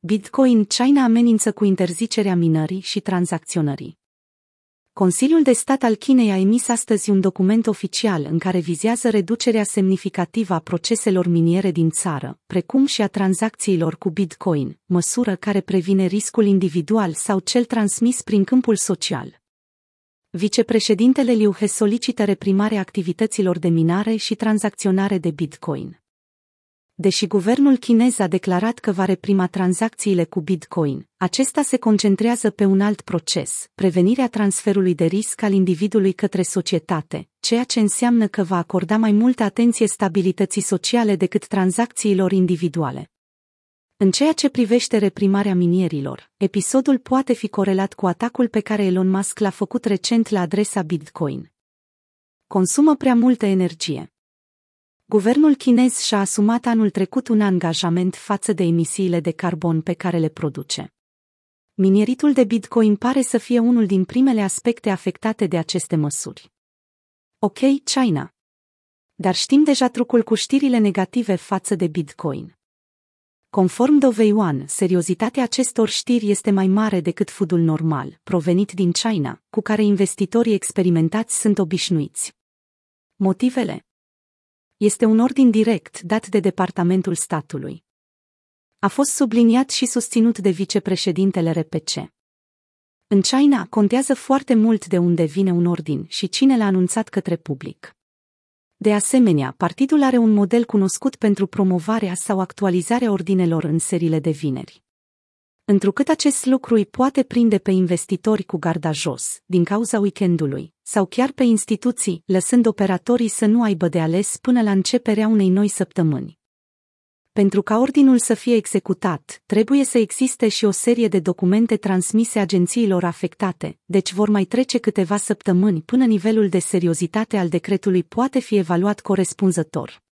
Bitcoin China amenință cu interzicerea minării și tranzacționării. Consiliul de stat al Chinei a emis astăzi un document oficial în care vizează reducerea semnificativă a proceselor miniere din țară, precum și a tranzacțiilor cu Bitcoin, măsură care previne riscul individual sau cel transmis prin câmpul social. Vicepreședintele Liu He solicită reprimarea activităților de minare și tranzacționare de Bitcoin. Deși guvernul chinez a declarat că va reprima tranzacțiile cu Bitcoin, acesta se concentrează pe un alt proces, prevenirea transferului de risc al individului către societate, ceea ce înseamnă că va acorda mai multă atenție stabilității sociale decât tranzacțiilor individuale. În ceea ce privește reprimarea minierilor, episodul poate fi corelat cu atacul pe care Elon Musk l-a făcut recent la adresa Bitcoin. Consumă prea multă energie. Guvernul chinez și-a asumat anul trecut un angajament față de emisiile de carbon pe care le produce. Mineritul de Bitcoin pare să fie unul din primele aspecte afectate de aceste măsuri. Ok, China. Dar știm deja trucul cu știrile negative față de Bitcoin. Conform Dovei One, seriozitatea acestor știri este mai mare decât fudul normal, provenit din China, cu care investitorii experimentați sunt obișnuiți. Motivele este un ordin direct dat de Departamentul Statului. A fost subliniat și susținut de vicepreședintele RPC. În China contează foarte mult de unde vine un ordin și cine l-a anunțat către public. De asemenea, partidul are un model cunoscut pentru promovarea sau actualizarea ordinelor în serile de vineri. Întrucât acest lucru îi poate prinde pe investitori cu garda jos, din cauza weekendului, sau chiar pe instituții, lăsând operatorii să nu aibă de ales până la începerea unei noi săptămâni. Pentru ca ordinul să fie executat, trebuie să existe și o serie de documente transmise agențiilor afectate, deci vor mai trece câteva săptămâni până nivelul de seriozitate al decretului poate fi evaluat corespunzător.